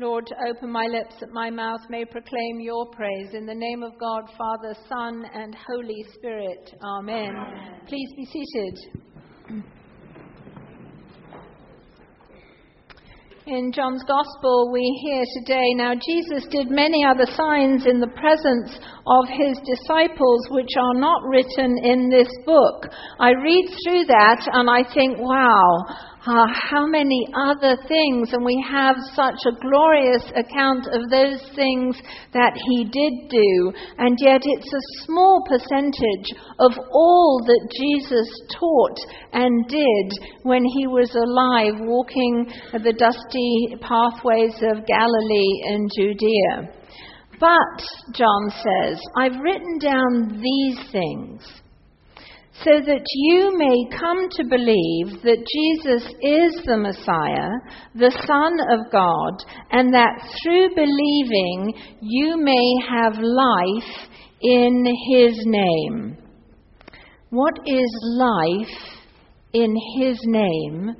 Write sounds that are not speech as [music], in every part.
Lord, to open my lips that my mouth may proclaim your praise. In the name of God, Father, Son, and Holy Spirit. Amen. Amen. Please be seated. In John's Gospel, we hear today now Jesus did many other signs in the presence of his disciples, which are not written in this book. I read through that and I think, wow, uh, how many other things, and we have such a glorious account of those things that he did do, and yet it's a small percentage of all that Jesus taught and did when he was alive, walking the dusty pathways of Galilee and Judea. But, John says, I've written down these things so that you may come to believe that Jesus is the Messiah, the Son of God, and that through believing you may have life in His name. What is life in His name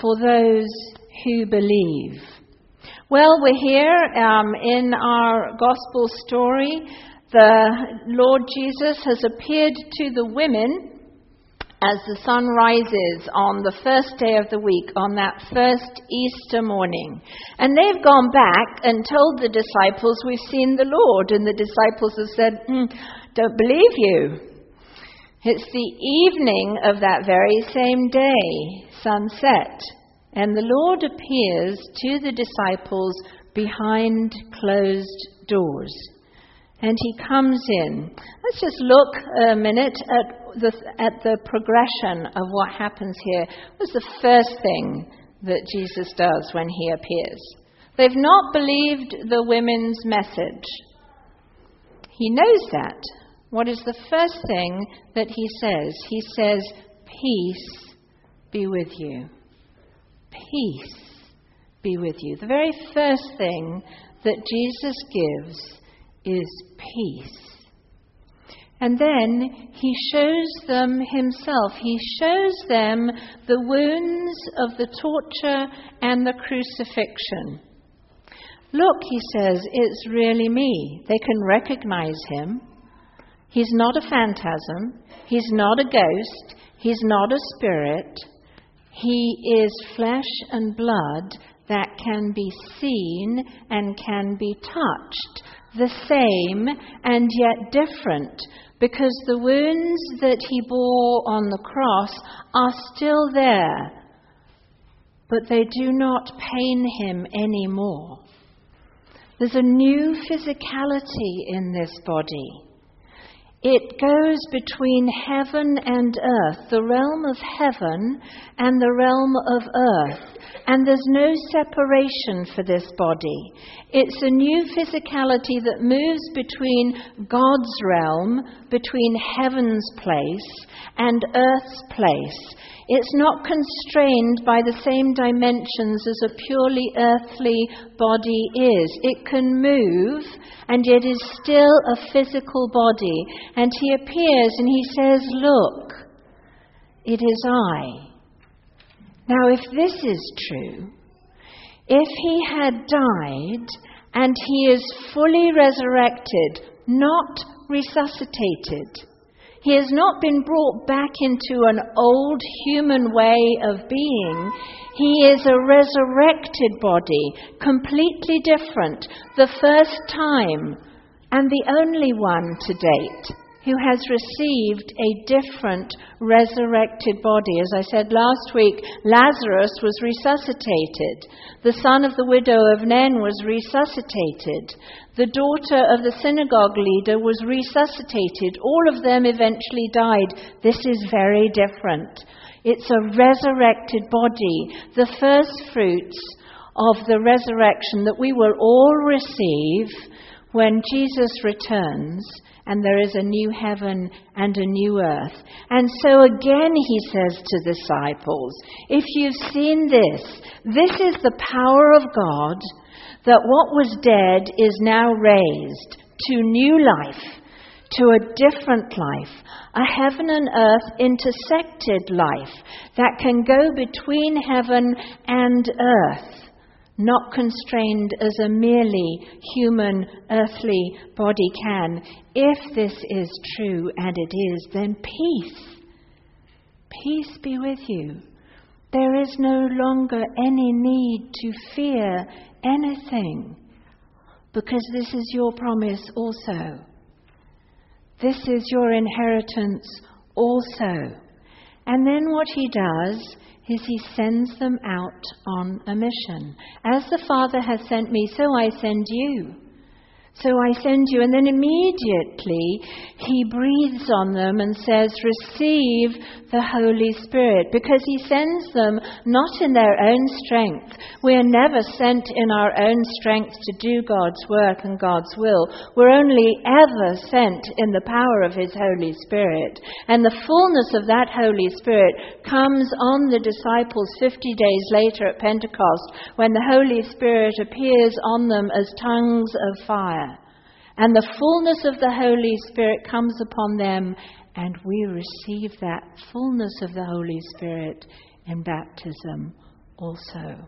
for those who believe? Well, we're here um, in our gospel story. The Lord Jesus has appeared to the women as the sun rises on the first day of the week, on that first Easter morning. And they've gone back and told the disciples, We've seen the Lord. And the disciples have said, mm, Don't believe you. It's the evening of that very same day, sunset, and the Lord appears to the disciples behind closed doors. And he comes in. Let's just look a minute at the, at the progression of what happens here was the first thing that Jesus does when he appears. They've not believed the women's message. He knows that. What is the first thing that he says? He says, Peace be with you. Peace be with you. The very first thing that Jesus gives is peace. And then he shows them himself. He shows them the wounds of the torture and the crucifixion. Look, he says, it's really me. They can recognize him. He's not a phantasm. He's not a ghost. He's not a spirit. He is flesh and blood that can be seen and can be touched, the same and yet different because the wounds that he bore on the cross are still there, but they do not pain him anymore. There's a new physicality in this body. It goes between heaven and earth, the realm of heaven and the realm of earth. And there's no separation for this body. It's a new physicality that moves between God's realm, between heaven's place, and earth's place. It's not constrained by the same dimensions as a purely earthly body is. It can move, and yet is still a physical body. And he appears and he says, Look, it is I. Now, if this is true, if he had died and he is fully resurrected, not resuscitated, he has not been brought back into an old human way of being. He is a resurrected body, completely different, the first time and the only one to date who has received a different resurrected body. As I said last week, Lazarus was resuscitated. The son of the widow of Nain was resuscitated. The daughter of the synagogue leader was resuscitated. All of them eventually died. This is very different. It's a resurrected body, the first fruits of the resurrection that we will all receive when Jesus returns and there is a new heaven and a new earth. And so again he says to disciples, if you've seen this, this is the power of God that what was dead is now raised to new life, to a different life, a heaven and earth intersected life that can go between heaven and earth. Not constrained as a merely human, earthly body can. If this is true, and it is, then peace. Peace be with you. There is no longer any need to fear anything because this is your promise also. This is your inheritance also. And then what he does is he sends them out on a mission. As the Father has sent me, so I send you. So I send you. And then immediately he breathes on them and says, Receive the Holy Spirit. Because he sends them not in their own strength. We are never sent in our own strength to do God's work and God's will. We're only ever sent in the power of his Holy Spirit. And the fullness of that Holy Spirit comes on the disciples 50 days later at Pentecost when the Holy Spirit appears on them as tongues of fire. And the fullness of the Holy Spirit comes upon them, and we receive that fullness of the Holy Spirit in baptism also.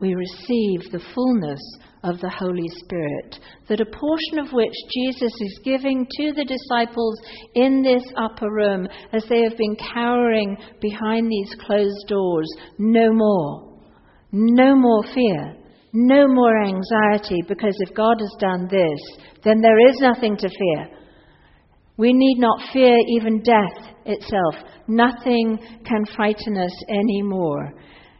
We receive the fullness of the Holy Spirit, that a portion of which Jesus is giving to the disciples in this upper room as they have been cowering behind these closed doors. No more. No more fear. No more anxiety, because if God has done this, then there is nothing to fear. We need not fear even death itself. Nothing can frighten us anymore.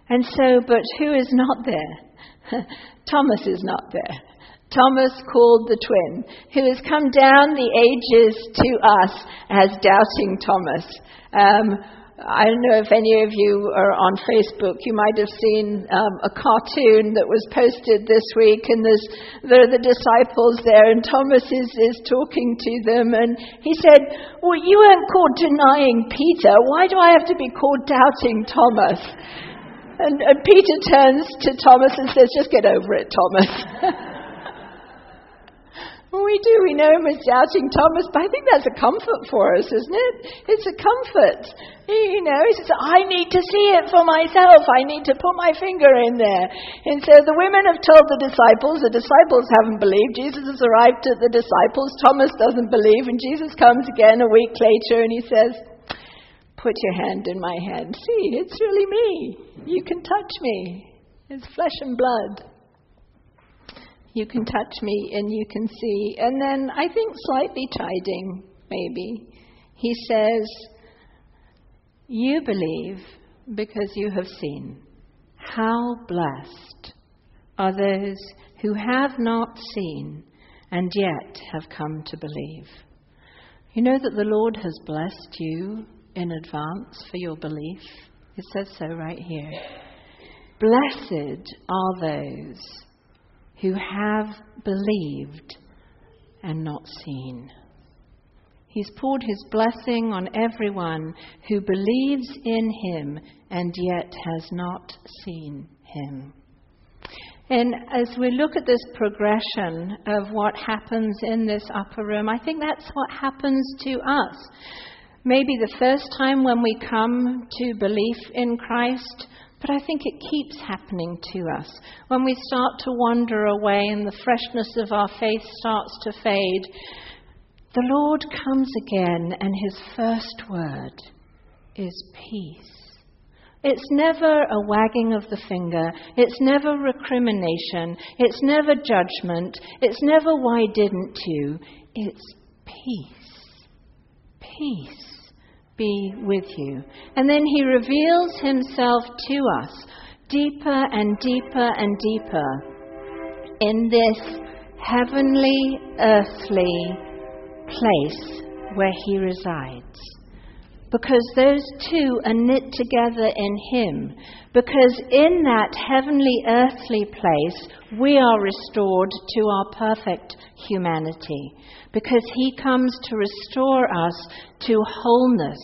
And so, but who is not there? [laughs] Thomas is not there. Thomas, called the twin, who has come down the ages to us as doubting Thomas. Um, I don't know if any of you are on Facebook. You might have seen um, a cartoon that was posted this week, and there's, there are the disciples there, and Thomas is, is talking to them, and he said, Well, you weren't called denying Peter. Why do I have to be called doubting Thomas? And, and Peter turns to Thomas and says, Just get over it, Thomas. [laughs] Well, we do. We know him as doubting Thomas, but I think that's a comfort for us, isn't it? It's a comfort. You know, he says, I need to see it for myself. I need to put my finger in there. And so the women have told the disciples. The disciples haven't believed. Jesus has arrived at the disciples. Thomas doesn't believe. And Jesus comes again a week later and he says, Put your hand in my hand. See, it's really me. You can touch me. It's flesh and blood you can touch me and you can see. And then I think slightly chiding, maybe, he says, You believe because you have seen. How blessed are those who have not seen and yet have come to believe. You know that the Lord has blessed you in advance for your belief. It says so right here. Blessed are those who have believed and not seen. He's poured his blessing on everyone who believes in him and yet has not seen him. And as we look at this progression of what happens in this upper room, I think that's what happens to us. Maybe the first time when we come to belief in Christ, but I think it keeps happening to us. When we start to wander away and the freshness of our faith starts to fade, the Lord comes again and his first word is peace. It's never a wagging of the finger. It's never recrimination. It's never judgment. It's never why didn't you. It's peace. Peace be with you. And then he reveals himself to us deeper and deeper and deeper in this heavenly, earthly place where he resides. Because those two are knit together in him. Because in that heavenly, earthly place, we are restored to our perfect humanity because He comes to restore us to wholeness,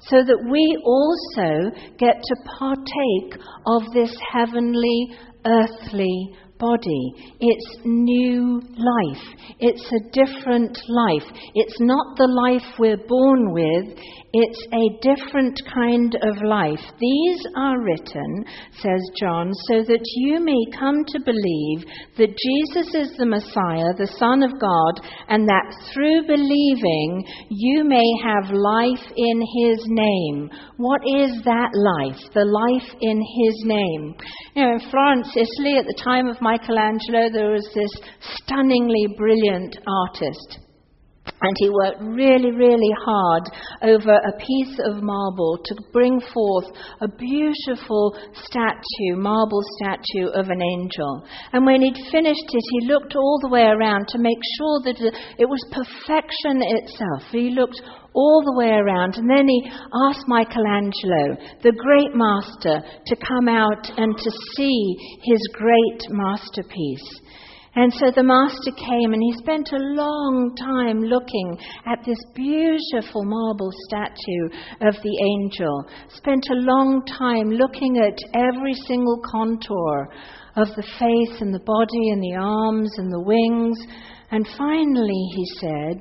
so that we also get to partake of this heavenly, earthly body. It's new life. It's a different life. It's not the life we're born with. It's a different kind of life. These are written, says John, so that you may come to believe that Jesus is the Messiah, the Son of God, and that through believing you may have life in His name. What is that life? The life in His name. You know, in Florence, Italy, at the time of Michelangelo, there was this stunningly brilliant artist. And he worked really, really hard over a piece of marble to bring forth a beautiful statue, marble statue of an angel. And when he'd finished it, he looked all the way around to make sure that it was perfection itself. He looked all the way around. And then he asked Michelangelo, the great master, to come out and to see his great masterpiece. And so the master came and he spent a long time looking at this beautiful marble statue of the angel. Spent a long time looking at every single contour of the face and the body and the arms and the wings. And finally he said,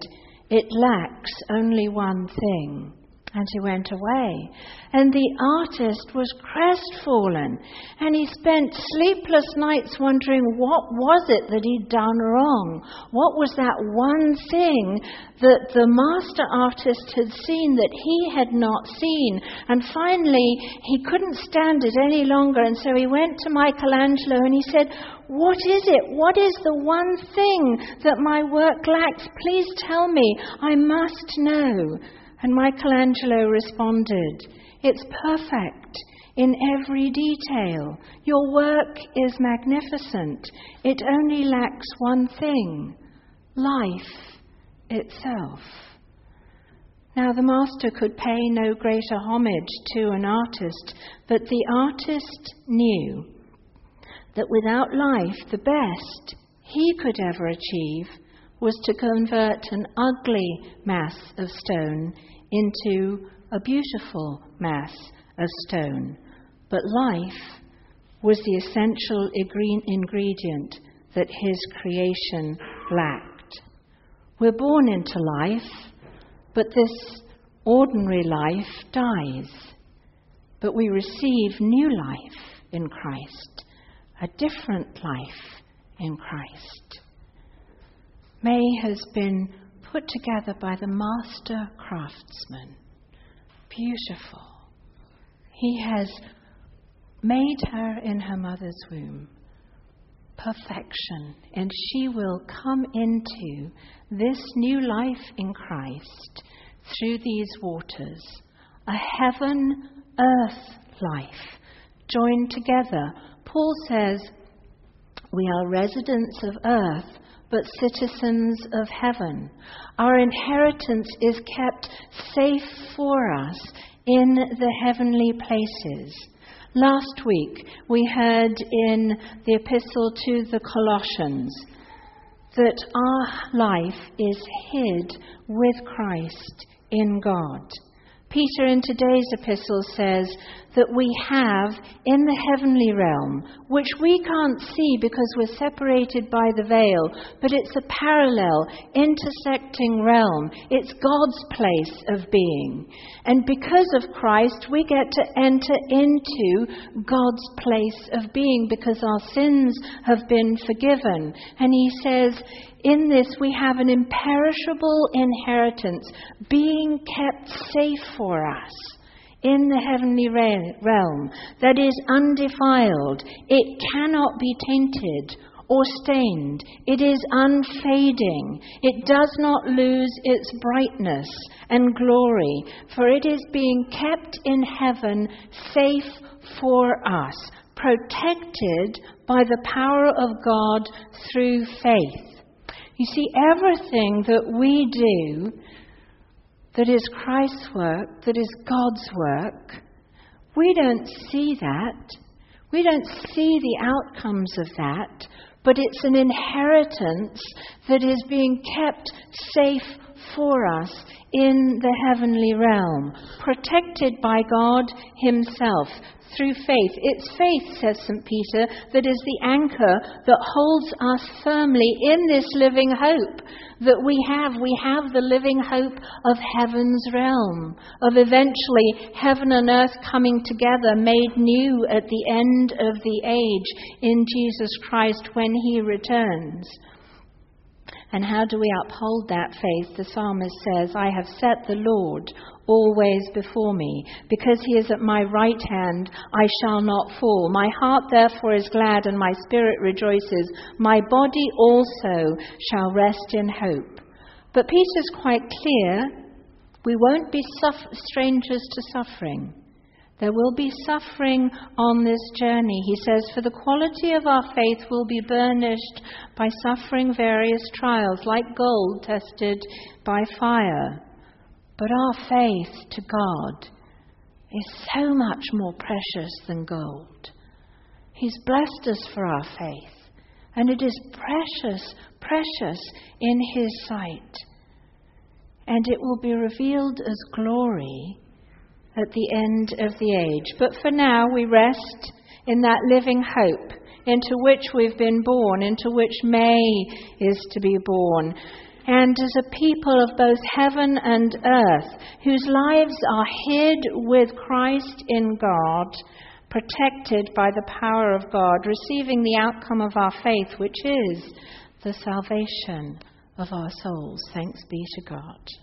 It lacks only one thing. And he went away. And the artist was crestfallen. And he spent sleepless nights wondering what was it that he'd done wrong? What was that one thing that the master artist had seen that he had not seen? And finally, he couldn't stand it any longer. And so he went to Michelangelo and he said, What is it? What is the one thing that my work lacks? Please tell me. I must know. And Michelangelo responded, It's perfect in every detail. Your work is magnificent. It only lacks one thing life itself. Now, the master could pay no greater homage to an artist, but the artist knew that without life, the best he could ever achieve was to convert an ugly mass of stone into a beautiful mass of stone. But life was the essential ingredient that his creation lacked. We're born into life, but this ordinary life dies. But we receive new life in Christ, a different life in Christ. May has been put together by the master craftsman. Beautiful. He has made her in her mother's womb. Perfection. And she will come into this new life in Christ through these waters. A heaven earth life joined together. Paul says, We are residents of earth but citizens of heaven. Our inheritance is kept safe for us in the heavenly places. Last week, we heard in the epistle to the Colossians that our life is hid with Christ in God. Peter in today's epistle says that we have in the heavenly realm, which we can't see because we're separated by the veil, but it's a parallel, intersecting realm. It's God's place of being. And because of Christ, we get to enter into God's place of being because our sins have been forgiven. And he says, in this we have an imperishable inheritance being kept safe for us in the heavenly realm that is undefiled. It cannot be tainted or stained. It is unfading. It does not lose its brightness and glory, for it is being kept in heaven safe for us, protected by the power of God through faith. You see, everything that we do that is Christ's work, that is God's work, we don't see that. We don't see the outcomes of that, but it's an inheritance that is being kept safe for us in the heavenly realm, protected by God Himself through faith. It's faith, says St. Peter, that is the anchor that holds us firmly in this living hope that we have. We have the living hope of heaven's realm, of eventually heaven and earth coming together, made new at the end of the age in Jesus Christ when He returns. And how do we uphold that faith? The psalmist says, I have set the Lord always before me. Because he is at my right hand, I shall not fall. My heart therefore is glad, and my spirit rejoices. My body also shall rest in hope. But Peter's quite clear we won't be strangers to suffering. There will be suffering on this journey. He says, For the quality of our faith will be burnished by suffering various trials, like gold tested by fire. But our faith to God is so much more precious than gold. He's blessed us for our faith, and it is precious, precious in His sight. And it will be revealed as glory at the end of the age. But for now, we rest in that living hope into which we've been born, into which May is to be born. And as a people of both heaven and earth, whose lives are hid with Christ in God, protected by the power of God, receiving the outcome of our faith, which is the salvation of our souls. Thanks be to God.